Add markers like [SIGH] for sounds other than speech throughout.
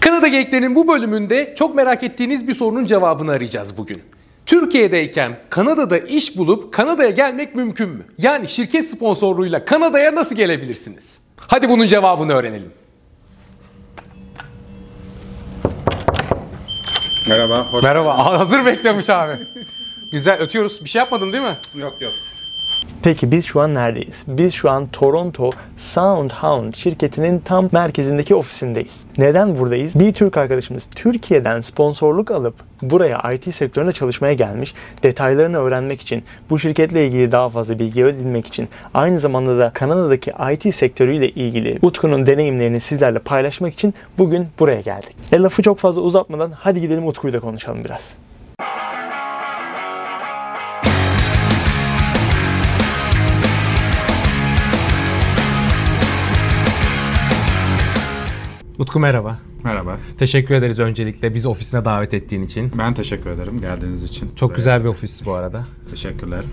Kanada Geyiklerinin bu bölümünde çok merak ettiğiniz bir sorunun cevabını arayacağız bugün. Türkiye'deyken Kanada'da iş bulup Kanada'ya gelmek mümkün mü? Yani şirket sponsorluğuyla Kanada'ya nasıl gelebilirsiniz? Hadi bunun cevabını öğrenelim. Merhaba, hoş Merhaba. Hazır bekliyormuş abi. Güzel ötüyoruz. Bir şey yapmadın değil mi? Yok yok. Peki biz şu an neredeyiz? Biz şu an Toronto Soundhound şirketinin tam merkezindeki ofisindeyiz. Neden buradayız? Bir Türk arkadaşımız Türkiye'den sponsorluk alıp buraya IT sektöründe çalışmaya gelmiş. Detaylarını öğrenmek için, bu şirketle ilgili daha fazla bilgi edinmek için, aynı zamanda da Kanada'daki IT sektörüyle ilgili Utku'nun deneyimlerini sizlerle paylaşmak için bugün buraya geldik. E lafı çok fazla uzatmadan hadi gidelim Utku'yu da konuşalım biraz. Utku merhaba. Merhaba. Teşekkür ederiz öncelikle bizi ofisine davet ettiğin için. Ben teşekkür ederim geldiğiniz için. Çok Buraya güzel bir ofis bu arada. Teşekkürler.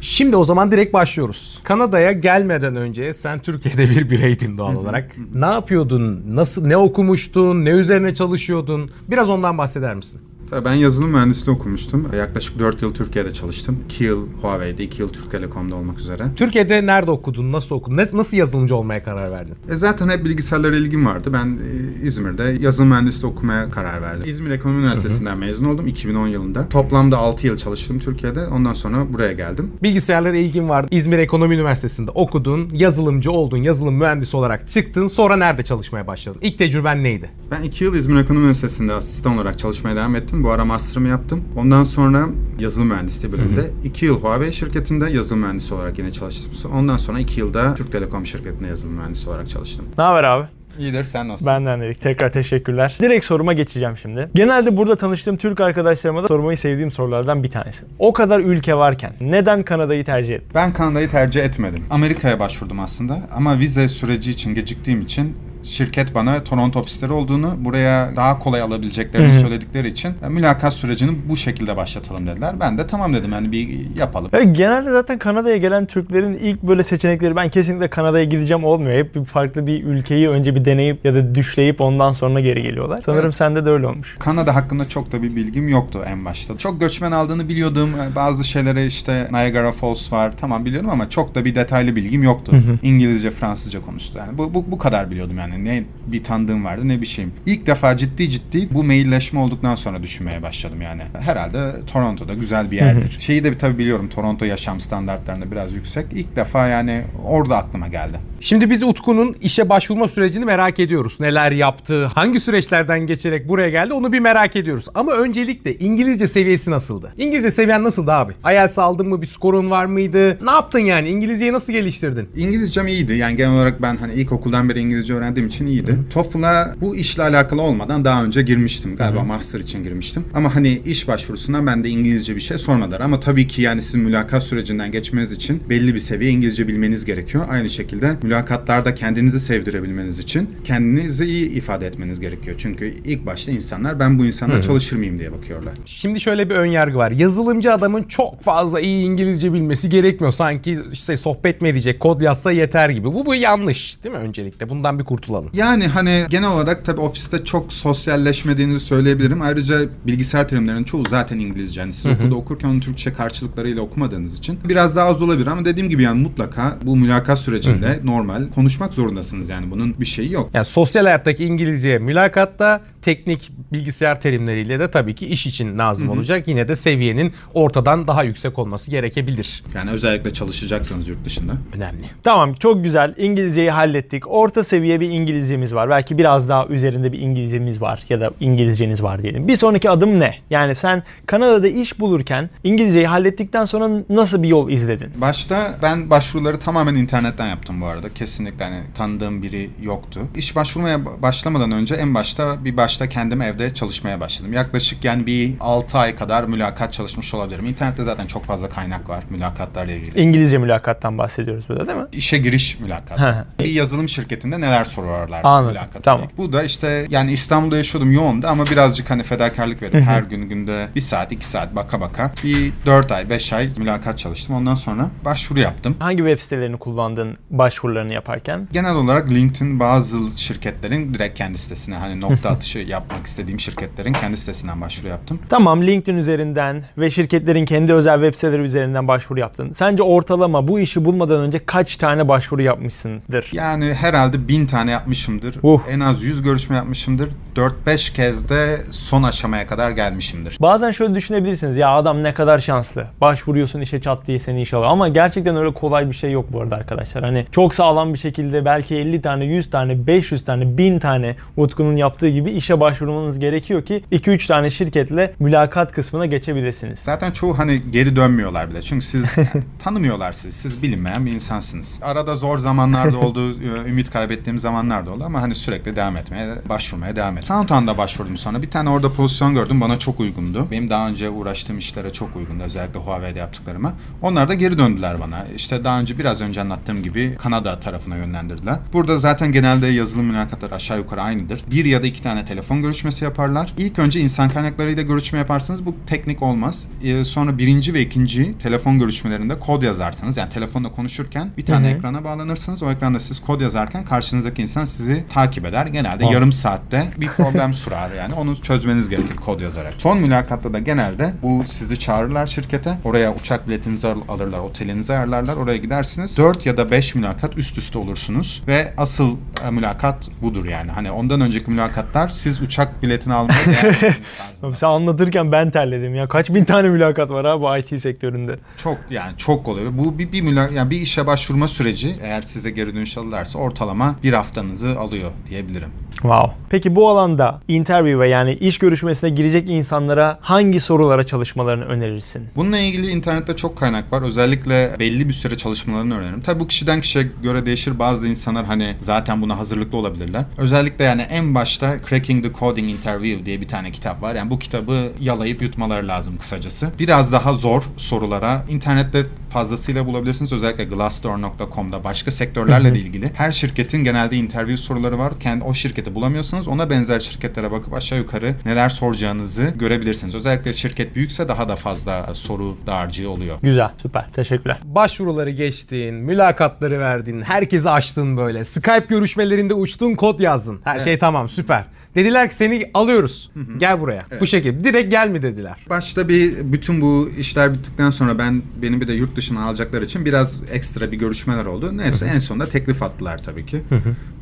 Şimdi o zaman direkt başlıyoruz. Kanada'ya gelmeden önce sen Türkiye'de bir bireydin doğal olarak. ne yapıyordun? Nasıl ne okumuştun? Ne üzerine çalışıyordun? Biraz ondan bahseder misin? Ben yazılım mühendisliği okumuştum. Yaklaşık 4 yıl Türkiye'de çalıştım. 2 yıl Huawei'de, 2 yıl Türk Telekom'da olmak üzere. Türkiye'de nerede okudun? Nasıl okudun? Nasıl yazılımcı olmaya karar verdin? E zaten hep bilgisayarlara ilgim vardı. Ben e, İzmir'de yazılım mühendisliği okumaya karar verdim. İzmir Ekonomi Üniversitesi'nden mezun oldum 2010 yılında. Toplamda 6 yıl çalıştım Türkiye'de. Ondan sonra buraya geldim. Bilgisayarlara ilgin vardı. İzmir Ekonomi Üniversitesi'nde okudun. Yazılımcı oldun. Yazılım mühendisi olarak çıktın. Sonra nerede çalışmaya başladın? İlk tecrüben neydi? Ben 2 yıl İzmir Ekonomi Üniversitesi'nde asistan olarak çalışmaya devam ettim. Bu ara master'ımı yaptım. Ondan sonra yazılım mühendisliği bölümünde 2 yıl Huawei şirketinde yazılım mühendisi olarak yine çalıştım. Ondan sonra 2 yılda Türk Telekom şirketinde yazılım mühendisi olarak çalıştım. Ne haber abi? İyidir sen nasılsın? Benden dedik. Tekrar teşekkürler. Direkt soruma geçeceğim şimdi. Genelde burada tanıştığım Türk arkadaşlarıma da sormayı sevdiğim sorulardan bir tanesi. O kadar ülke varken neden Kanada'yı tercih ettin? Ben Kanada'yı tercih etmedim. Amerika'ya başvurdum aslında ama vize süreci için geciktiğim için şirket bana Toronto ofisleri olduğunu, buraya daha kolay alabileceklerini söyledikleri için mülakat sürecini bu şekilde başlatalım dediler. Ben de tamam dedim yani bir yapalım. Evet, genelde zaten Kanada'ya gelen Türklerin ilk böyle seçenekleri ben kesinlikle Kanada'ya gideceğim olmuyor. Hep bir farklı bir ülkeyi önce bir deneyip ya da düşleyip ondan sonra geri geliyorlar. Sanırım Evet. sende de öyle olmuş. Kanada hakkında çok da bir bilgim yoktu en başta. Çok göçmen aldığını biliyordum. E, Bazı şeylere işte Niagara Falls var tamam biliyorum ama çok da bir detaylı bilgim yoktu. İngilizce, Fransızca konuştu. Yani bu, bu, bu kadar biliyordum yani. Ne bir tanıdığım vardı ne bir şeyim. İlk defa ciddi ciddi bu mailleşme olduktan sonra düşünmeye başladım yani. Herhalde Toronto'da güzel bir yerdir. Şeyi de tabii biliyorum Toronto yaşam standartlarında biraz yüksek. İlk defa yani orada aklıma geldi. Şimdi biz Utku'nun işe başvurma sürecini merak ediyoruz. Neler yaptı, hangi süreçlerden geçerek buraya geldi onu bir merak ediyoruz. Ama öncelikle İngilizce seviyesi nasıldı? İngilizce seviyen nasıldı abi? IELTS aldın mı? Bir skorun var mıydı? Ne yaptın yani? İngilizceyi nasıl geliştirdin? İngilizcem iyiydi. Yani genel olarak ben hani ilkokuldan beri İngilizce öğrendiğim için iyiydi. TOEFL'a bu işle alakalı olmadan daha önce girmiştim. Galiba master için girmiştim. Ama hani iş başvurusuna ben de İngilizce bir şey sormadılar. Ama tabii ki yani sizin mülakat sürecinden geçmeniz için belli bir seviye İngilizce bilmeniz gerekiyor. Aynı şekilde mülakatlarda kendinizi sevdirebilmeniz için kendinizi iyi ifade etmeniz gerekiyor. Çünkü ilk başta insanlar ben bu insanla çalışır mıyım diye bakıyorlar. Şimdi şöyle bir ön yargı var. Yazılımcı adamın çok fazla iyi İngilizce bilmesi gerekmiyor. Sanki işte sohbet mi edecek, kod yazsa yeter gibi. Bu, bu yanlış değil mi öncelikle? Bundan bir kurtulalım. Yani hani genel olarak tabii ofiste çok sosyalleşmediğinizi söyleyebilirim. Ayrıca bilgisayar terimlerinin çoğu zaten İngilizce. Yani siz okulda okurken onu Türkçe karşılıklarıyla okumadığınız için biraz daha az olabilir ama dediğim gibi yani mutlaka bu mülakat sürecinde normal konuşmak zorundasınız yani bunun bir şeyi yok. Yani sosyal hayattaki İngilizce mülakatta teknik bilgisayar terimleriyle de tabii ki iş için lazım olacak. Yine de seviyenin ortadan daha yüksek olması gerekebilir. Yani özellikle çalışacaksanız yurt dışında. Önemli. Tamam çok güzel. İngilizceyi hallettik. Orta seviye bir İngilizcemiz var. Belki biraz daha üzerinde bir İngilizcemiz var ya da İngilizceniz var diyelim. Bir sonraki adım ne? Yani sen Kanada'da iş bulurken İngilizceyi hallettikten sonra nasıl bir yol izledin? Başta ben başvuruları tamamen internetten yaptım bu arada. Kesinlikle hani tanıdığım biri yoktu. İş başvurmaya başlamadan önce en başta bir başvuru başta kendim evde çalışmaya başladım. Yaklaşık yani bir 6 ay kadar mülakat çalışmış olabilirim. İnternette zaten çok fazla kaynak var mülakatlarla ilgili. İngilizce mülakattan bahsediyoruz burada değil mi? İşe giriş mülakatı. bir yazılım şirketinde neler sorarlar Anladım, mülakatı. tamam. Bu da işte yani İstanbul'da yaşıyordum yoğundu ama birazcık hani fedakarlık verip her gün günde bir saat iki saat baka baka bir 4 ay 5 ay mülakat çalıştım. Ondan sonra başvuru yaptım. Hangi web sitelerini kullandın başvurularını yaparken? Genel olarak LinkedIn bazı şirketlerin direkt kendi sitesine hani nokta [LAUGHS] atışı yapmak istediğim şirketlerin kendi sitesinden başvuru yaptım. Tamam LinkedIn üzerinden ve şirketlerin kendi özel web siteleri üzerinden başvuru yaptın. Sence ortalama bu işi bulmadan önce kaç tane başvuru yapmışsındır? Yani herhalde bin tane yapmışımdır. Uh. En az 100 görüşme yapmışımdır. 4-5 kez de son aşamaya kadar gelmişimdir. Bazen şöyle düşünebilirsiniz ya adam ne kadar şanslı. Başvuruyorsun işe çat diye seni alıyor. Ama gerçekten öyle kolay bir şey yok bu arada arkadaşlar. Hani çok sağlam bir şekilde belki 50 tane, 100 tane, 500 tane, 1000 tane Utku'nun yaptığı gibi işe başvurmanız gerekiyor ki 2-3 tane şirketle mülakat kısmına geçebilirsiniz. Zaten çoğu hani geri dönmüyorlar bile. Çünkü siz [LAUGHS] tanımıyorlar sizi. Siz bilinmeyen bir insansınız. Arada zor zamanlarda oldu, [LAUGHS] e, ümit kaybettiğim zamanlar da oldu ama hani sürekli devam etmeye, başvurmaya devam ettim. Soundhound'a başvurdum sonra. Bir tane orada pozisyon gördüm. Bana çok uygundu. Benim daha önce uğraştığım işlere çok uygundu. Özellikle Huawei'de yaptıklarıma. Onlar da geri döndüler bana. İşte daha önce biraz önce anlattığım gibi Kanada tarafına yönlendirdiler. Burada zaten genelde yazılım mülakatları aşağı yukarı aynıdır. Bir ya da iki tane telefon görüşmesi yaparlar. İlk önce insan kaynaklarıyla görüşme yaparsanız bu teknik olmaz. Ee, sonra birinci ve ikinci telefon görüşmelerinde kod yazarsınız. Yani telefonla konuşurken bir tane Hı hı. ekrana bağlanırsınız. O ekranda siz kod yazarken karşınızdaki insan sizi takip eder. Genelde Aa. yarım saatte bir problem [LAUGHS] sürer yani. Onu çözmeniz gerekir kod yazarak. Son mülakatta da genelde bu sizi çağırırlar şirkete. Oraya uçak biletinizi al- alırlar, otelinizi ayarlarlar. Oraya gidersiniz. 4 ya da 5 mülakat üst üste olursunuz ve asıl e, mülakat budur yani. Hani ondan önceki mülakatlar siz uçak biletini almaya değer [LAUGHS] Sen anlatırken ben terledim ya. Kaç bin tane mülakat var abi bu IT sektöründe. Çok yani çok oluyor. Bu bir bir müla- yani bir işe başvurma süreci eğer size geri dönüş alırlarsa ortalama bir haftanızı alıyor diyebilirim. Wow. Peki bu alanda interview'e yani iş görüşmesine girecek insanlara hangi sorulara çalışmalarını önerirsin? Bununla ilgili internette çok kaynak var. Özellikle belli bir süre çalışmalarını öneririm. Tabii bu kişiden kişiye göre değişir. Bazı insanlar hani zaten buna hazırlıklı olabilirler. Özellikle yani en başta Cracking the Coding Interview diye bir tane kitap var. Yani bu kitabı yalayıp yutmaları lazım kısacası. Biraz daha zor sorulara internette fazlasıyla bulabilirsiniz. Özellikle Glassdoor.com'da başka sektörlerle de ilgili. Her şirketin genelde interview soruları var. Kendi o şirketi bulamıyorsanız ona benzer şirketlere bakıp aşağı yukarı neler soracağınızı görebilirsiniz. Özellikle şirket büyükse daha da fazla soru dağarcığı oluyor. Güzel, süper. Teşekkürler. Başvuruları geçtin, mülakatları verdin, herkesi açtın böyle. Skype görüşmelerinde uçtun, kod yazdın. Her şey tamam, süper. Dediler ki seni alıyoruz. Gel buraya. Bu şekilde. Direkt gel mi dediler. Başta bir bütün bu işler bittikten sonra ben beni bir de yurt dışına alacaklar için biraz ekstra bir görüşmeler oldu. Neyse en sonunda teklif attılar tabii ki.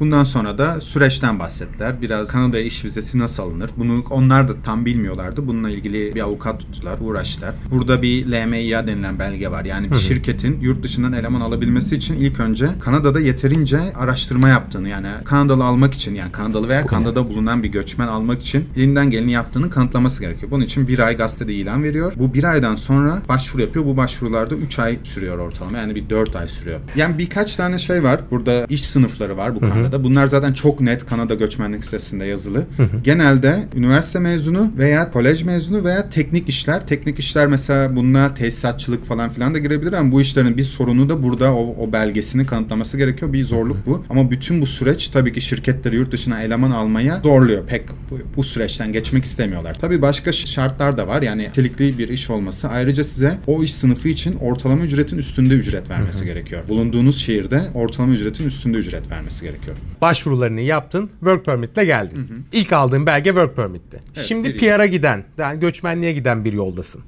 Bundan sonra da süreçten bahsettiler. Biraz Kanada'ya iş vizesi nasıl alınır? Bunu onlar da tam bilmiyorlardı. Bununla ilgili bir avukat tuttular, uğraştılar. Burada bir LMIA denilen belge var. Yani bir şirketin yurt dışından eleman alabilmesi için ilk önce Kanada'da yeterince araştırma yaptığını yani Kanadalı almak için yani Kanadalı veya Kanada'da bulunan bir göçmen almak için elinden geleni yaptığını kanıtlaması gerekiyor. Bunun için bir ay gazetede ilan veriyor. Bu bir aydan sonra başvuru yapıyor. Bu başvurularda 3 ay sürüyor ortalama. Yani bir 4 ay sürüyor. Yani birkaç tane şey var. Burada iş sınıfları var bu Kanada'da. Bunlar zaten çok net Kanada göçmenlik sitesinde yazılı. Genelde üniversite mezunu veya kolej mezunu veya teknik işler. Teknik işler mesela bununla tesisatçılık falan filan da girebilir ama bu işlerin bir sorunu da burada o, o belgesini kanıtlaması gerekiyor. Bir zorluk bu. Ama bütün bu süreç tabii ki şirketleri yurt dışına eleman almaya zorluyor. Pek bu, bu süreçten geçmek istemiyorlar. Tabii başka şartlar da var. Yani nitelikli bir iş olması. Ayrıca size o iş sınıfı için ortalama ücretin üstünde ücret vermesi gerekiyor. Bulunduğunuz şehirde ortalama ücretin üstünde ücret vermesi gerekiyor. Başvurularını yaptın, work permit'le geldin. İlk aldığın belge work permit'ti. Şimdi bir yıl. PR'a giden, yani göçmenliğe giden bir yoldasın.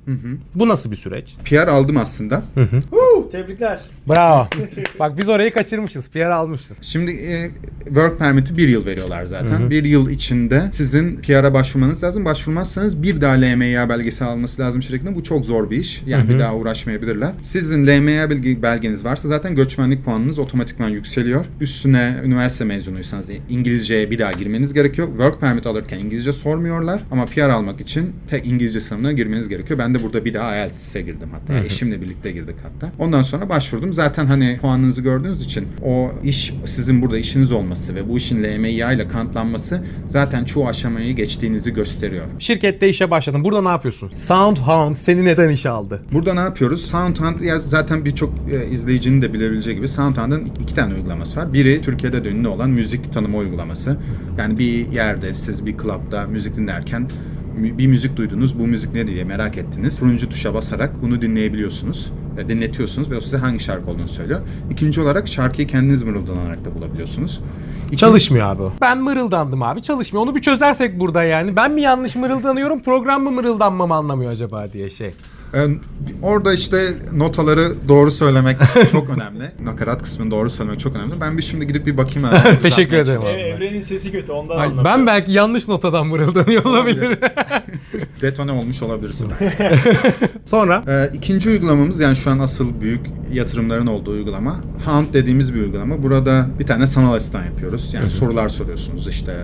Bu nasıl bir süreç? PR aldım aslında. Tebrikler. Bravo. [LAUGHS] Bak biz orayı kaçırmışız. PR almışsın. Şimdi e, work permit'i bir yıl veriyorlar zaten. Bir yıl içinde sizin PR'a başvurmanız lazım. Başvurmazsanız bir daha LMIA belgesi alması lazım şirketin. Bu çok zor bir iş. Yani bir daha uğraşmayabilirler. Siz Sizin LMA belge- belgeniz varsa zaten göçmenlik puanınız otomatikman yükseliyor. Üstüne üniversite mezunuysanız İngilizceye bir daha girmeniz gerekiyor. Work permit alırken İngilizce sormuyorlar ama PR almak için tek İngilizce sınavına girmeniz gerekiyor. Ben de burada bir daha IELTS'e girdim hatta. Eşimle birlikte girdik hatta. Ondan sonra başvurdum. Zaten hani puanınızı gördüğünüz için o iş sizin burada işiniz olması ve bu işin LMA ile kanıtlanması zaten çoğu aşamayı geçtiğinizi gösteriyor. Şirkette işe başladın. Burada ne yapıyorsun? Soundhound seni neden işe aldı? Burada ne yapıyoruz? SoundHound ya zaten birçok e, izleyicinin de bilebileceği gibi SoundHound'ın iki tane uygulaması var. Biri Türkiye'de de ünlü olan müzik tanıma uygulaması. Yani bir yerde siz bir klapta müzik dinlerken bir müzik duydunuz, bu müzik ne diye merak ettiniz. Turuncu tuşa basarak bunu dinleyebiliyorsunuz. E, Dinletiyorsunuz ve o size hangi şarkı olduğunu söylüyor. İkinci olarak şarkıyı kendiniz mırıldanarak da bulabiliyorsunuz. İkinci- Çalışmıyor abi. Ben mırıldandım abi çalışmıyor. Onu bir çözersek burada yani. Ben mi yanlış mırıldanıyorum program mı mırıldanmamı anlamıyor acaba diye şey. Orada işte notaları doğru söylemek [LAUGHS] çok önemli. Nakarat kısmını doğru söylemek çok önemli. Ben bir şimdi gidip bir bakayım. [LAUGHS] hemen. Teşekkür ederim. Evrenin sesi kötü ondan Ay, ben belki yanlış notadan mırıldanıyor olabilir. [LAUGHS] Detone olmuş olabilirsin. Sonra Ee, ikinci uygulamamız yani şu an asıl büyük yatırımların olduğu uygulama. Hound dediğimiz bir uygulama. Burada bir tane sanal asistan yapıyoruz. Yani sorular soruyorsunuz işte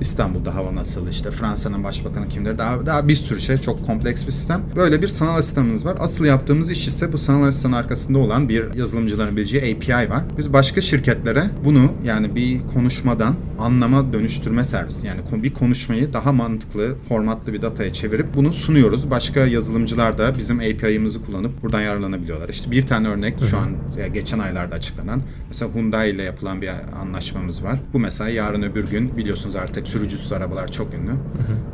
İstanbul'da hava nasıl, işte Fransa'nın başbakanı kimdir, daha, daha bir sürü şey, çok kompleks bir sistem. Böyle bir sanal asistanımız var. Asıl yaptığımız iş ise bu sanal asistanın arkasında olan bir yazılımcıların bileceği API var. Biz başka şirketlere bunu yani bir konuşmadan anlama dönüştürme servisi yani bir konuşmayı daha mantıklı, formatlı bir dataya çevirip bunu sunuyoruz. Başka yazılımcılar da bizim API'ımızı kullanıp buradan yararlanabiliyorlar. İşte bir tane örnek şu an ya geçen aylarda açıklanan mesela Hyundai ile yapılan bir anlaşmamız var. Bu mesela yarın öbür gün biliyorsunuz artık sürücüsüz arabalar çok ünlü.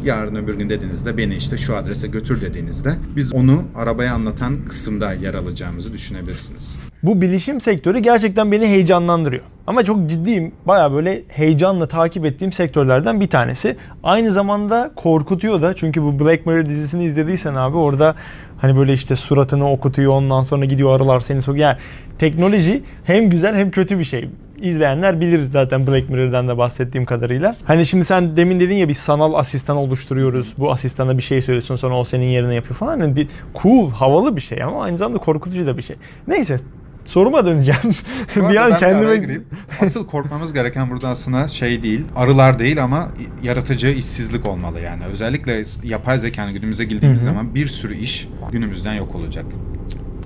Yarın öbür gün dediğinizde beni işte şu adrese götür dediğinizde biz onu arabaya anlatan kısımda yer alacağımızı düşünebilirsiniz. Bu bilişim sektörü gerçekten beni heyecanlandırıyor. Ama çok ciddiyim. Baya böyle heyecanla takip ettiğim sektörlerden bir tanesi. Aynı zamanda korkutuyor da. Çünkü bu Black Mirror dizisini izlediysen abi orada hani böyle işte suratını okutuyor ondan sonra gidiyor arılar seni sokuyor. Yani teknoloji hem güzel hem kötü bir şey. İzleyenler bilir zaten Black Mirror'dan da bahsettiğim kadarıyla. Hani şimdi sen demin dedin ya biz sanal asistan oluşturuyoruz. Bu asistana bir şey söylüyorsun sonra o senin yerine yapıyor falan. Yani bir cool, havalı bir şey ama aynı zamanda korkutucu da bir şey. Neyse soruma döneceğim. [LAUGHS] Bir an kendime gireyim. Asıl korkmamız gereken burada aslında şey değil, arılar değil ama yaratıcı işsizlik olmalı yani. Özellikle yapay zekanın günümüze girdiğimiz zaman bir sürü iş günümüzden yok olacak.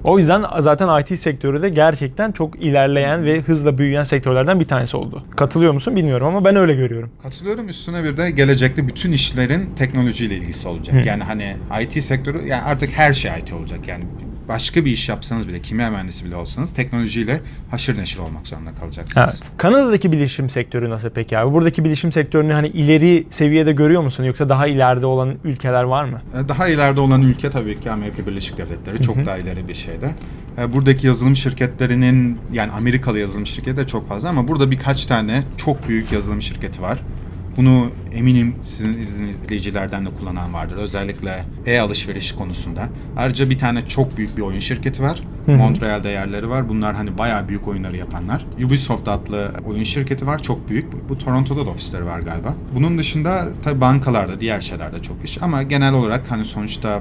O yüzden zaten IT sektörü de gerçekten çok ilerleyen ve hızla büyüyen sektörlerden bir tanesi oldu. Katılıyor musun bilmiyorum ama ben öyle görüyorum. Katılıyorum üstüne bir de gelecekte bütün işlerin teknolojiyle ilgisi olacak. Hı. Yani hani IT sektörü yani artık her şey IT olacak yani. Başka bir iş yapsanız bile, kimya mühendisi bile olsanız teknolojiyle haşır neşir olmak zorunda kalacaksınız. Evet. Kanada'daki bilişim sektörü nasıl peki abi? Buradaki bilişim sektörünü hani ileri seviyede görüyor musun yoksa daha ileride olan ülkeler var mı? E, Daha ileride olan ülke tabii ki Amerika Birleşik Devletleri. Çok daha ileri bir şeyde. E, Buradaki yazılım şirketlerinin yani Amerikalı yazılım şirketi de çok fazla ama burada birkaç tane çok büyük yazılım şirketi var. Bunu eminim sizin izleyicilerden de kullanan vardır. Özellikle e-alışveriş konusunda. Ayrıca bir tane çok büyük bir oyun şirketi var. Montreal'de yerleri var. Bunlar hani bayağı büyük oyunları yapanlar. Ubisoft adlı oyun şirketi var. Çok büyük. Bu Toronto'da da ofisleri var galiba. Bunun dışında tabii bankalarda, diğer şeylerde çok iş. Ama genel olarak hani sonuçta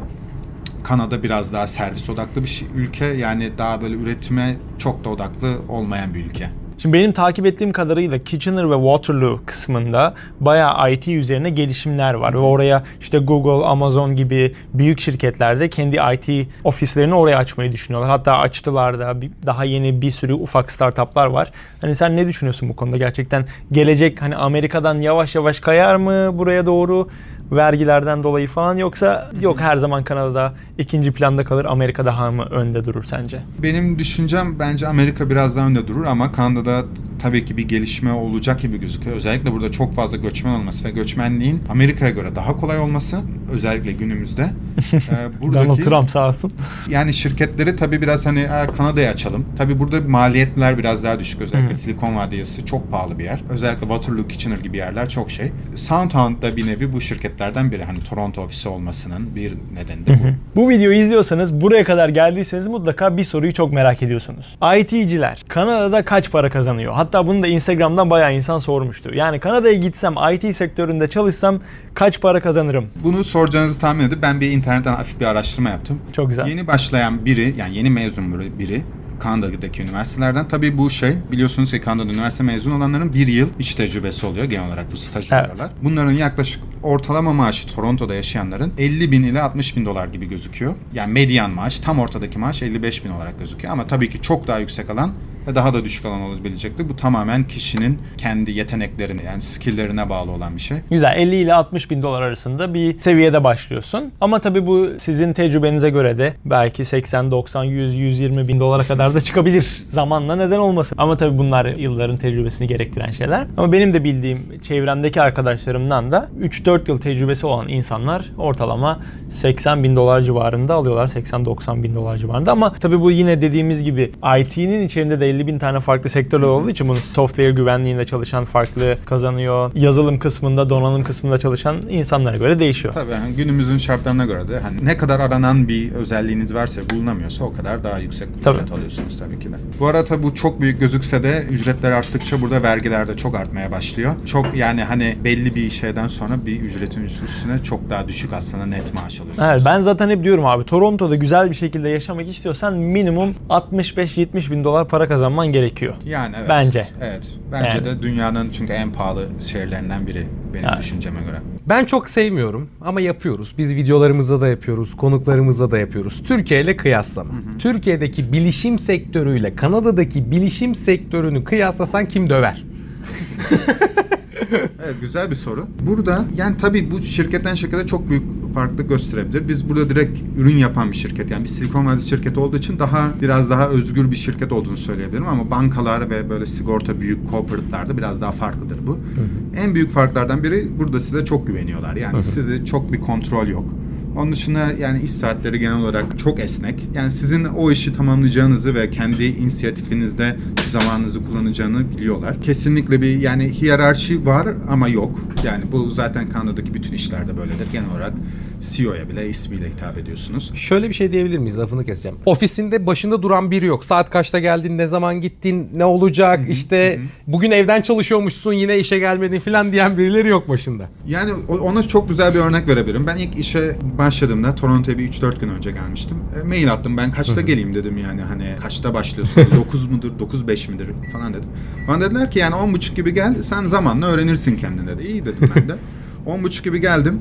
Kanada biraz daha servis odaklı bir şey- ülke. Yani daha böyle üretime çok da odaklı olmayan bir ülke. Şimdi benim takip ettiğim kadarıyla Kitchener ve Waterloo kısmında bayağı IT üzerine gelişimler var. Ve oraya işte Google, Amazon gibi büyük şirketler de kendi IT ofislerini oraya açmayı düşünüyorlar. Hatta açtılar da daha yeni bir sürü ufak startuplar var. Hani sen ne düşünüyorsun bu konuda? Gerçekten gelecek hani Amerika'dan yavaş yavaş kayar mı buraya doğru? Vergilerden dolayı falan yoksa yok her zaman Kanada'da ikinci planda kalır Amerika daha mı önde durur sence? Benim düşüncem bence Amerika biraz daha önde durur ama Kanada'da tabii ki bir gelişme olacak gibi gözüküyor. Özellikle burada çok fazla göçmen olması ve göçmenliğin Amerika'ya göre daha kolay olması özellikle günümüzde. [LAUGHS] Ee, Donald Trump sağ olsun. yani şirketleri tabii biraz hani "Aa, Kanada'ya açalım. Tabii burada maliyetler biraz daha düşük. Özellikle Silikon Vadisi çok pahalı bir yer. Özellikle Waterloo, Kitchener gibi yerler çok şey. Soundhound da bir nevi bu şirketlerden biri. Hani Toronto ofisi olmasının bir nedeni de bu. Bu videoyu izliyorsanız buraya kadar geldiyseniz mutlaka bir soruyu çok merak ediyorsunuz. IT'ciler Kanada'da kaç para kazanıyor? Hatta Hatta bunu da Instagram'dan bayağı insan sormuştu. Yani Kanada'ya gitsem, IT sektöründe çalışsam kaç para kazanırım? Bunu soracağınızı tahmin edip ben bir internetten hafif bir araştırma yaptım. Çok güzel. Yeni başlayan biri, yani yeni mezun biri Kanada'daki üniversitelerden. Tabii bu şey biliyorsunuz ki Kanada'da üniversite mezun olanların bir yıl iç tecrübesi oluyor genel olarak bu staj Evet. oluyorlar. Bunların yaklaşık ortalama maaşı Toronto'da yaşayanların 50 bin ile 60 bin dolar gibi gözüküyor. Yani medyan maaş tam ortadaki maaş 55 bin olarak gözüküyor ama tabii ki çok daha yüksek alan ve daha da düşük alan olabilecektir. Bu tamamen kişinin kendi yeteneklerine yani skilllerine bağlı olan bir şey. Güzel 50 ile 60 bin dolar arasında bir seviyede başlıyorsun. Ama tabii bu sizin tecrübenize göre de belki 80, 90, 100, 120 bin dolara kadar da çıkabilir. [LAUGHS] Zamanla neden olmasın. Ama tabii bunlar yılların tecrübesini gerektiren şeyler. Ama benim de bildiğim çevremdeki arkadaşlarımdan da 3-4 yıl tecrübesi olan insanlar ortalama 80 bin dolar civarında alıyorlar. 80-90 bin dolar civarında. Ama tabii bu yine dediğimiz gibi IT'nin içerisinde de 50 bin tane farklı sektörler olduğu için bunun software güvenliğinde çalışan farklı kazanıyor. Yazılım kısmında, donanım kısmında çalışan insanlara göre değişiyor. Tabii yani günümüzün şartlarına göre de hani ne kadar aranan bir özelliğiniz varsa bulunamıyorsa o kadar daha yüksek ücret Tabii. alıyorsunuz tabii ki de. Bu arada tabii bu çok büyük gözükse de ücretler arttıkça burada vergiler de çok artmaya başlıyor. Çok yani hani belli bir şeyden sonra bir ücretin üstüne çok daha düşük aslında net maaş alıyorsunuz. Evet ben zaten hep diyorum abi Toronto'da güzel bir şekilde yaşamak istiyorsan minimum 65-70 bin dolar para kazanman gerekiyor. Yani evet. Bence. Evet. Bence Yani. de dünyanın çünkü en pahalı şehirlerinden biri benim Yani. düşünceme göre. Ben çok sevmiyorum ama yapıyoruz. Biz videolarımızda da yapıyoruz, konuklarımızda da yapıyoruz. Türkiye ile kıyaslama. Türkiye'deki bilişim sektörüyle Kanada'daki bilişim sektörünü kıyaslasan kim döver? [LAUGHS] Evet güzel bir soru. Burada yani tabii bu şirketten şirkete çok büyük farklılık gösterebilir. Biz burada direkt ürün yapan bir şirket yani bir Silikon Vadisi şirketi olduğu için daha biraz daha özgür bir şirket olduğunu söyleyebilirim ama bankalar ve böyle sigorta büyük corporate'larda biraz daha farklıdır bu. En büyük farklardan biri burada size çok güveniyorlar. Yani sizi çok bir kontrol yok. Onun dışında yani iş saatleri genel olarak çok esnek. Yani sizin o işi tamamlayacağınızı ve kendi inisiyatifinizde zamanınızı kullanacağını biliyorlar. Kesinlikle bir yani hiyerarşi var ama yok. Yani bu zaten Kanada'daki bütün işlerde böyledir. Genel olarak CEO'ya bile ismiyle hitap ediyorsunuz. Şöyle bir şey diyebilir miyiz? Lafını keseceğim. Ofisinde başında duran biri yok. Saat kaçta geldin, ne zaman gittin, ne olacak, işte bugün evden çalışıyormuşsun yine işe gelmedin falan diyen birileri yok başında. Yani ona çok güzel bir örnek verebilirim. Ben ilk işe başladığımda Toronto'ya bir 3-4 gün önce gelmiştim. E, mail attım ben kaçta geleyim dedim yani hani kaçta başlıyorsunuz [LAUGHS] 9 mudur 9-5 midir falan dedim. Bana dediler ki yani 10.30 gibi gel sen zamanla öğrenirsin kendin dedi. İyi dedim ben de. [LAUGHS] 10.30 gibi geldim.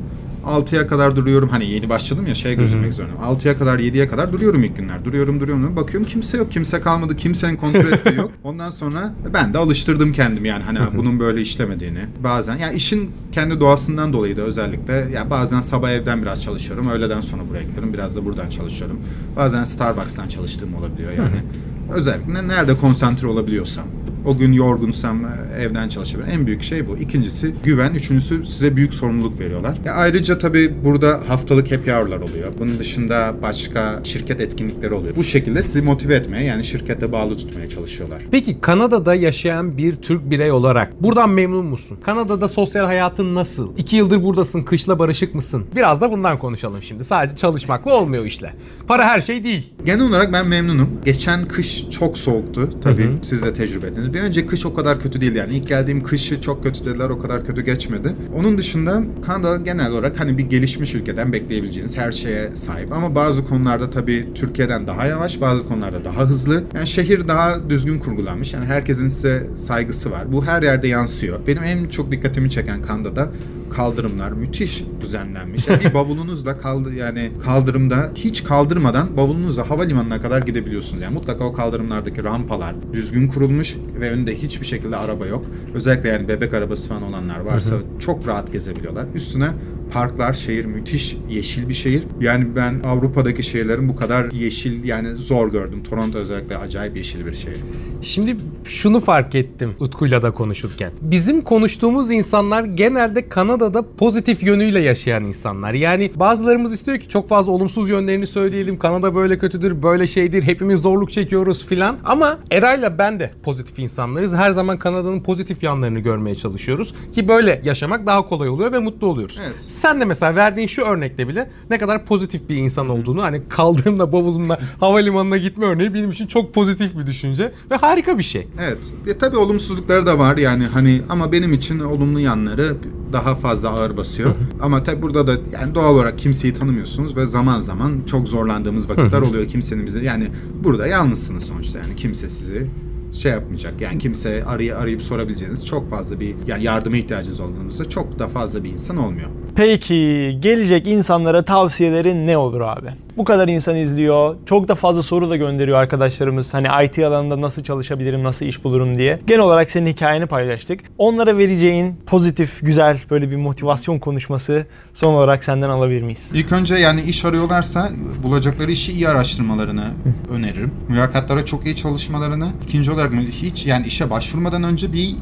6'ya kadar duruyorum. Hani yeni başladım ya şey gözükmek zorundayım. 6'ya kadar 7'ye kadar duruyorum ilk günler. Duruyorum duruyorum. Bakıyorum kimse yok. Kimse kalmadı. Kimsenin kontrol [LAUGHS] ettiği yok. Ondan sonra ben de alıştırdım kendim yani hani bunun böyle işlemediğini. Bazen yani işin kendi doğasından dolayı da özellikle ya bazen sabah evden biraz çalışıyorum. Öğleden sonra buraya gidiyorum. Biraz da buradan çalışıyorum. Bazen Starbucks'tan çalıştığım olabiliyor yani. Özellikle nerede konsantre olabiliyorsam. O gün yorgunsam e, evden çalışabilirim. En büyük şey bu. İkincisi güven. Üçüncüsü size büyük sorumluluk veriyorlar. Ya ayrıca tabii burada haftalık happy hour'lar oluyor. Bunun dışında başka şirket etkinlikleri oluyor. Bu şekilde sizi motive etmeye yani şirkete bağlı tutmaya çalışıyorlar. Peki Kanada'da yaşayan bir Türk birey olarak buradan memnun musun? Kanada'da sosyal hayatın nasıl? İki yıldır buradasın, kışla barışık mısın? Biraz da bundan konuşalım şimdi. Sadece çalışmakla olmuyor işle. Para her şey değil. Genel olarak ben memnunum. Geçen kış çok soğuktu. Tabii siz de tecrübe ettiniz. Bir önce kış o kadar kötü değildi yani. İlk geldiğim kışı çok kötü dediler. O kadar kötü geçmedi. Onun dışında Kanada genel olarak hani bir gelişmiş ülkeden bekleyebileceğiniz her şeye sahip. Ama bazı konularda tabii Türkiye'den daha yavaş, bazı konularda daha hızlı. Yani şehir daha düzgün kurgulanmış. Yani herkesin size saygısı var. Bu her yerde yansıyor. Benim en çok dikkatimi çeken Kanada'da kaldırımlar müthiş düzenlenmiş. Yani bir bavulunuzla kaldı yani kaldırımda hiç kaldırmadan bavulunuzla havalimanına kadar gidebiliyorsunuz. Yani mutlaka o kaldırımlardaki rampalar düzgün kurulmuş ve önünde hiçbir şekilde araba yok. Özellikle yani bebek arabası falan olanlar varsa çok rahat gezebiliyorlar. Üstüne parklar, şehir müthiş yeşil bir şehir. Yani ben Avrupa'daki şehirlerin bu kadar yeşil yani zor gördüm. Toronto özellikle acayip yeşil bir şehir. Şimdi şunu fark ettim Utku'yla da konuşurken. Bizim konuştuğumuz insanlar genelde Kanada'da pozitif yönüyle yaşayan insanlar. Yani bazılarımız istiyor ki çok fazla olumsuz yönlerini söyleyelim. Kanada böyle kötüdür, böyle şeydir, hepimiz zorluk çekiyoruz filan. Ama Eray'la ben de pozitif insanlarız. Her zaman Kanada'nın pozitif yanlarını görmeye çalışıyoruz. Ki böyle yaşamak daha kolay oluyor ve mutlu oluyoruz. Evet. Sen de mesela verdiğin şu örnekte bile ne kadar pozitif bir insan olduğunu hani kaldırımla bavulumla [LAUGHS] havalimanına gitme örneği benim için çok pozitif bir düşünce ve harika bir şey. Evet. E, tabii olumsuzlukları da var yani hani ama benim için olumlu yanları daha fazla ağır basıyor. ama tabii burada da yani doğal olarak kimseyi tanımıyorsunuz ve zaman zaman çok zorlandığımız vakitler oluyor kimsenin bizi yani burada yalnızsınız sonuçta yani kimse sizi şey yapmayacak. Yani kimse arayı arayıp sorabileceğiniz çok fazla bir yani yardıma ihtiyacınız olduğunuzda çok da fazla bir insan olmuyor. Peki gelecek insanlara tavsiyelerin ne olur abi? Bu kadar insan izliyor. Çok da fazla soru da gönderiyor arkadaşlarımız. Hani IT alanında nasıl çalışabilirim, nasıl iş bulurum diye. Genel olarak senin hikayeni paylaştık. Onlara vereceğin pozitif, güzel böyle bir motivasyon konuşması son olarak senden alabilir miyiz? İlk önce yani iş arıyorlarsa bulacakları işi iyi araştırmalarını öneririm. Mülakatlara çok iyi çalışmalarını. İkinci olarak hiç yani işe başvurmadan önce bir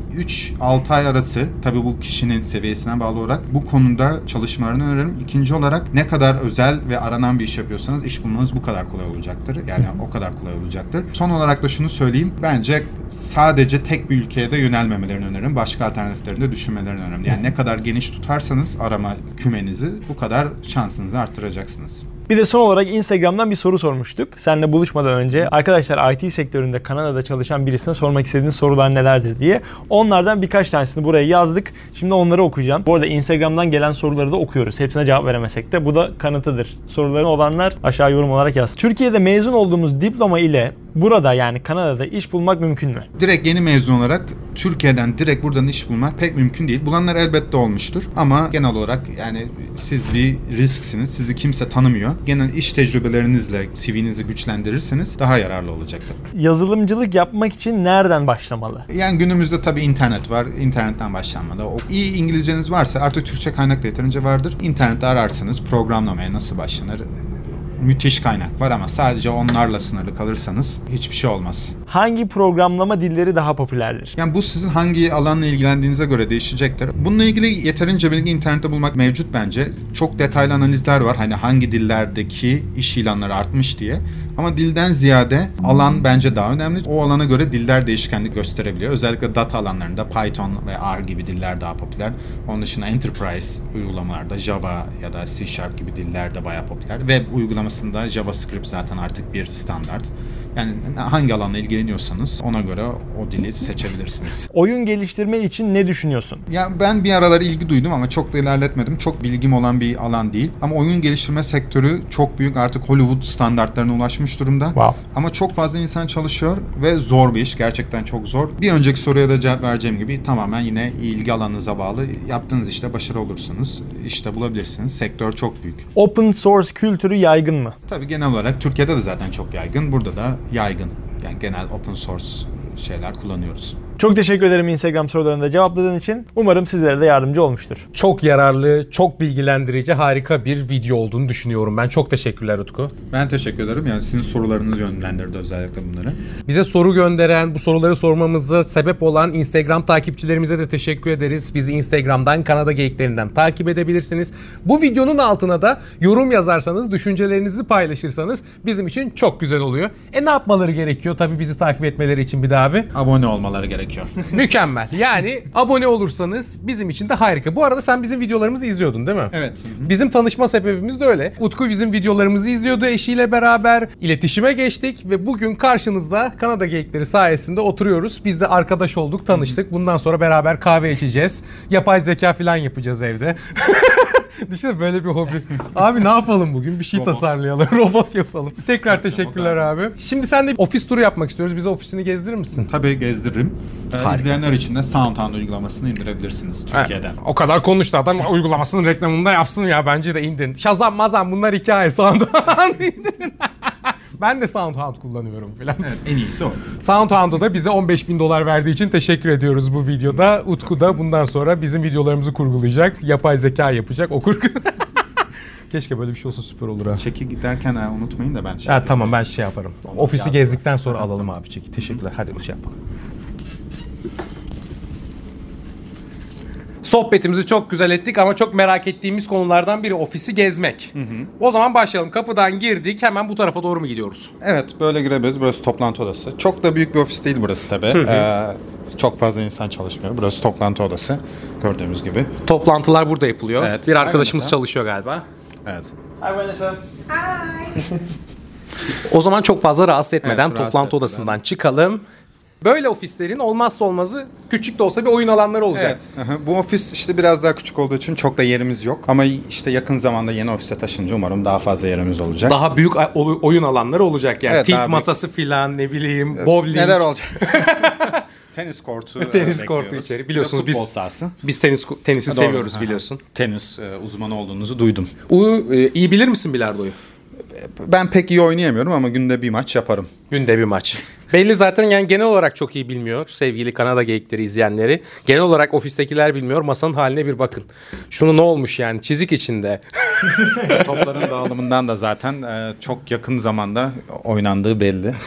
3-6 ay arası tabii bu kişinin seviyesine bağlı olarak bu konuda çalışmalarını öneririm. İkinci olarak ne kadar özel ve aranan bir iş yapıyorsanız iş bulmanız bu kadar kolay olacaktır. Yani o kadar kolay olacaktır. Son olarak da şunu söyleyeyim. Bence sadece tek bir ülkeye de yönelmemelerini öneririm. Başka alternatiflerini de düşünmelerini öneririm. Yani ne kadar geniş tutarsanız arama kümenizi bu kadar şansınızı arttıracaksınız. Bir de son olarak Instagram'dan bir soru sormuştuk. Seninle buluşmadan önce arkadaşlar IT sektöründe Kanada'da çalışan birisine sormak istediğiniz sorular nelerdir diye. Onlardan birkaç tanesini buraya yazdık. Şimdi onları okuyacağım. Bu arada Instagram'dan gelen soruları da okuyoruz. Hepsine cevap veremesek de bu da kanıtıdır. Soruların olanlar aşağı yorum olarak yaz. Türkiye'de mezun olduğumuz diploma ile burada yani Kanada'da iş bulmak mümkün mü? Direkt yeni mezun olarak Türkiye'den direkt buradan iş bulmak pek mümkün değil. Bulanlar elbette olmuştur. Ama genel olarak yani siz bir risksiniz. Sizi kimse tanımıyor. Genel iş tecrübelerinizle CV'nizi güçlendirirseniz daha yararlı olacaktır. Yazılımcılık yapmak için nereden başlamalı? Yani günümüzde tabii internet var. İnternetten başlanmalı. O iyi İngilizceniz varsa artık Türkçe kaynak da yeterince vardır. İnternette ararsınız programlamaya nasıl başlanır müthiş kaynak var ama sadece onlarla sınırlı kalırsanız hiçbir şey olmaz. Hangi programlama dilleri daha popülerdir? Yani bu sizin hangi alanla ilgilendiğinize göre değişecektir. Bununla ilgili yeterince bilgi internette bulmak mevcut bence. Çok detaylı analizler var. Hani hangi dillerdeki iş ilanları artmış diye. Ama dilden ziyade alan bence daha önemli. O alana göre diller değişkenlik gösterebiliyor. Özellikle data alanlarında Python ve R gibi diller daha popüler. Onun dışında enterprise uygulamalarda Java ya da C Sharp gibi diller de bayağı popüler. Web uygulamasında JavaScript zaten artık bir standart. Yani hangi alanla ilgileniyorsanız ona göre o dili seçebilirsiniz. Oyun geliştirme için ne düşünüyorsun? Ya ben bir aralar ilgi duydum ama çok da ilerletmedim. Çok bilgim olan bir alan değil. Ama oyun geliştirme sektörü çok büyük artık Hollywood standartlarına ulaşmış durumda. Wow. Ama çok fazla insan çalışıyor ve zor bir iş. Gerçekten çok zor. Bir önceki soruya da cevap vereceğim gibi tamamen yine ilgi alanınıza bağlı. Yaptığınız işte başarılı olursanız işte bulabilirsiniz. Sektör çok büyük. Open source kültürü yaygın mı? Tabii genel olarak Türkiye'de de zaten çok yaygın. Burada da yaygın. Yani genel open source şeyler kullanıyoruz. Çok teşekkür ederim Instagram sorularında cevapladığın için. Umarım sizlere de yardımcı olmuştur. Çok yararlı, çok bilgilendirici, harika bir video olduğunu düşünüyorum ben. Çok teşekkürler Utku. Ben teşekkür ederim. Yani sizin sorularınız yönlendirdi özellikle bunları. Bize soru gönderen, bu soruları sormamıza sebep olan Instagram takipçilerimize de teşekkür ederiz. Bizi Instagram'dan, Kanada Geyiklerinden takip edebilirsiniz. Bu videonun altına da yorum yazarsanız, düşüncelerinizi paylaşırsanız bizim için çok güzel oluyor. E ne yapmaları gerekiyor tabii bizi takip etmeleri için bir daha abi? Abone olmaları gerekiyor. [LAUGHS] Mükemmel. Yani abone olursanız bizim için de harika. Bu arada sen bizim videolarımızı izliyordun değil mi? Evet. Bizim tanışma sebebimiz de öyle. Utku bizim videolarımızı izliyordu eşiyle beraber. iletişime geçtik ve bugün karşınızda Kanada Geyikleri sayesinde oturuyoruz. Biz de arkadaş olduk, tanıştık. Bundan sonra beraber kahve içeceğiz. Yapay zeka falan yapacağız evde. [LAUGHS] [LAUGHS] Düşünsene böyle bir hobi. Abi ne yapalım bugün? Bir şey Robot. tasarlayalım. [LAUGHS] Robot yapalım. Tekrar teşekkürler abi. Şimdi sen de ofis turu yapmak istiyoruz. Bize ofisini gezdirir misin? Tabii gezdiririm. Ee, Harika. izleyenler için de SoundHound uygulamasını indirebilirsiniz Türkiye'den. O kadar konuştu adam uygulamasının reklamını da yapsın ya bence de indirin. Shazam mazam bunlar hikaye SoundHound [LAUGHS] indirin. Ben de SoundHound kullanıyorum filan. Evet, en iyisi o. SoundHound'a da bize 15 bin dolar verdiği için teşekkür ediyoruz bu videoda. Utku da bundan sonra bizim videolarımızı kurgulayacak. Yapay zeka yapacak. O kurgu... [LAUGHS] Keşke böyle bir şey olsa süper olur ha. Çeki giderken ha, unutmayın da ben şey Ha, tamam ben şey yaparım. Ofisi gezdikten sonra alalım abi çeki. Teşekkürler. Hadi bu şey yapalım. Sohbetimizi çok güzel ettik ama çok merak ettiğimiz konulardan biri ofisi gezmek. O zaman başlayalım. Kapıdan girdik. Hemen bu tarafa doğru mu gidiyoruz? Evet böyle girebiliriz. Burası toplantı odası. Çok da büyük bir ofis değil burası tabii. Ee, Çok fazla insan çalışmıyor. Burası toplantı odası gördüğümüz gibi. Toplantılar burada yapılıyor. Evet. Bir arkadaşımız Aynen. çalışıyor galiba. Evet. Hi Vanessa. [LAUGHS] O zaman çok fazla rahatsız etmeden Evet, rahatsız toplantı etmeden. odasından çıkalım. Böyle ofislerin olmazsa olmazı küçük de olsa bir oyun alanları olacak. Evet. aha. Bu ofis işte biraz daha küçük olduğu için çok da yerimiz yok. Ama işte yakın zamanda yeni ofise taşınınca umarım daha fazla yerimiz olacak. Daha büyük oyun alanları olacak yani. Evet, Tilt daha büyük. masası filan ne bileyim bowling. Neler olacak? [LAUGHS] Tenis kortu. Tenis kortu içeri. Biliyorsunuz biz- sahası. Biz tenis tenisi Doğru. seviyoruz biliyorsun. Tenis e, uzmanı olduğunuzu duydum. U, e, iyi bilir misin bilardoyu? Ben pek iyi oynayamıyorum ama günde bir maç yaparım. Günde bir maç. Belli zaten yani genel olarak çok iyi bilmiyor sevgili Kanada geyikleri izleyenleri. Genel olarak ofistekiler bilmiyor. Masanın haline bir bakın. Şunu ne olmuş yani çizik içinde. [LAUGHS] Topların dağılımından da zaten e, çok yakın zamanda oynandığı belli. [LAUGHS]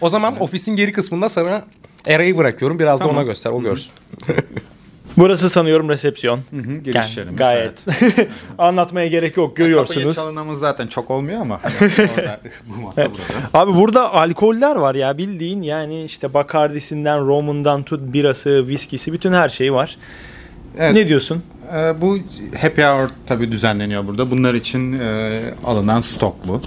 O zaman ofisin geri kısmında sana Era'yı bırakıyorum. Biraz da ona göster. O görsün. [LAUGHS] Burası sanıyorum resepsiyon. Giriş Yani yerimiz, gayet. [LAUGHS] Anlatmaya gerek yok Kapıyı görüyorsunuz. çalınamız zaten çok olmuyor ama [LAUGHS] orada, [LAUGHS] bu masa burada. Abi burada alkoller var ya bildiğin yani işte Bacardi'sinden, Romun'dan tut birası, viskisi bütün her şey var. Evet. Ne diyorsun? E, bu happy hour tabii düzenleniyor burada. Bunlar için e, alınan stok bu.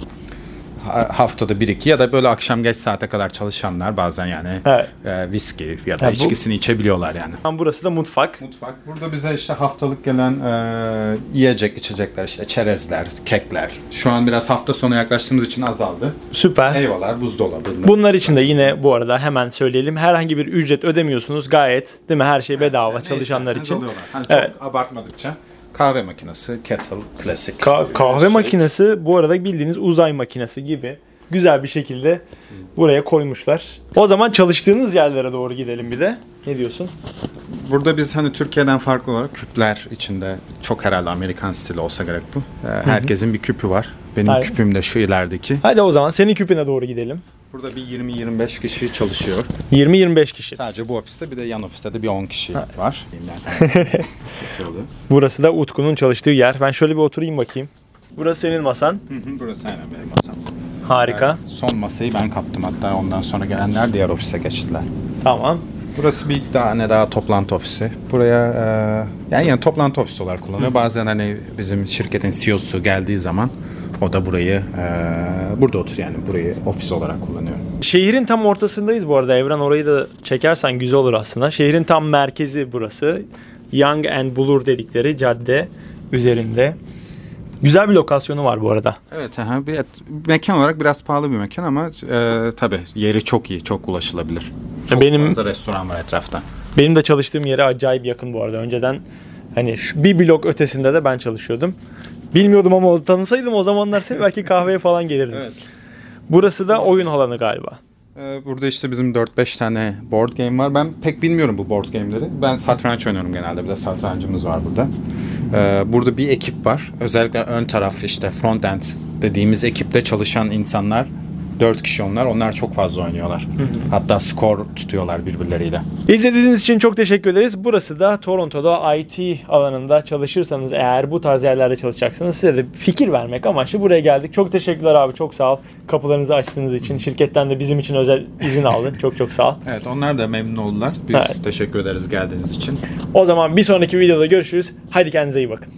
Ha- Haftada 1-2 ya da böyle akşam geç saate kadar çalışanlar bazen yani Evet. e, viski ya da bu- içkisini içebiliyorlar yani. Burası da mutfak. Mutfak. Burada bize işte haftalık gelen e, yiyecek içecekler işte çerezler, kekler. Şu an biraz hafta sonu yaklaştığımız için azaldı. Süper. Eyvallah buzdolabı. Bunlar için de yine bu arada hemen söyleyelim. Herhangi bir ücret ödemiyorsunuz. Gayet değil mi? Her şey bedava Ne çalışanlar için. alıyorlar. Hani Evet. Çok abartmadıkça kahve makinesi, kettle, klasik. Ka- kahve Şey. makinesi bu arada bildiğiniz uzay makinesi gibi güzel bir şekilde buraya koymuşlar. O zaman çalıştığınız yerlere doğru gidelim bir de. Ne diyorsun? Burada biz hani Türkiye'den farklı olarak küpler içinde çok herhalde Amerikan stili olsa gerek bu. E, herkesin bir küpü var. Benim Aynen. küpüm de şu ilerideki. Hadi o zaman senin küpüne doğru gidelim. Burada bir 20-25 kişi çalışıyor. 20-25 kişi. Sadece bu ofiste bir de yan ofiste de bir 10 kişi var. Şey [LAUGHS] oluyor. Burası da Utku'nun çalıştığı yer. Ben şöyle bir oturayım bakayım. Burası senin masan. Hı hı, Burası aynen benim masam. Harika. Son masayı ben kaptım hatta ondan sonra gelenler diğer ofise geçtiler. Tamam. Burası bir tane daha toplantı ofisi. Buraya e, yani, yani toplantı ofisi olarak kullanıyor. Bazen hani bizim şirketin CEO'su geldiği zaman o da burayı e, burada oturuyor yani burayı ofis olarak kullanıyor. Şehrin tam ortasındayız bu arada. Evren orayı da çekersen güzel olur aslında. Şehrin tam merkezi burası. Young and Bloor dedikleri cadde üzerinde. Güzel bir lokasyonu var bu arada. Evet, aha, bir mekan olarak biraz pahalı bir mekan ama e, tabii yeri çok iyi, çok ulaşılabilir. Çok Benim- fazla restoran var etrafta. Benim de çalıştığım yere acayip yakın bu arada. Önceden hani şu bir blok ötesinde de ben çalışıyordum. Bilmiyordum ama o- tanısaydım o zamanlar sen belki kahveye falan gelirdim. Evet. Burası da oyun alanı galiba. Ee, Burada işte bizim 4-5 tane board game var. Ben pek bilmiyorum bu board game'leri. Ben satranç oynuyorum genelde. Bir de satrancımız var burada. Ee, Burada bir ekip var. Özellikle ön taraf işte front end dediğimiz ekipte çalışan insanlar 4 kişi onlar. Onlar çok fazla oynuyorlar. Hatta skor tutuyorlar birbirleriyle. İzlediğiniz için çok teşekkür ederiz. Burası da Toronto'da IT alanında çalışırsanız eğer bu tarz yerlerde çalışacaksınız size de fikir vermek amaçlı buraya geldik. Çok teşekkürler abi çok sağ ol. Kapılarınızı açtığınız için şirketten de bizim için özel izin aldın. Çok çok sağ ol. [LAUGHS] Evet onlar da memnun oldular. Biz Evet. teşekkür ederiz geldiğiniz için. O zaman bir sonraki videoda görüşürüz. Hadi kendinize iyi bakın.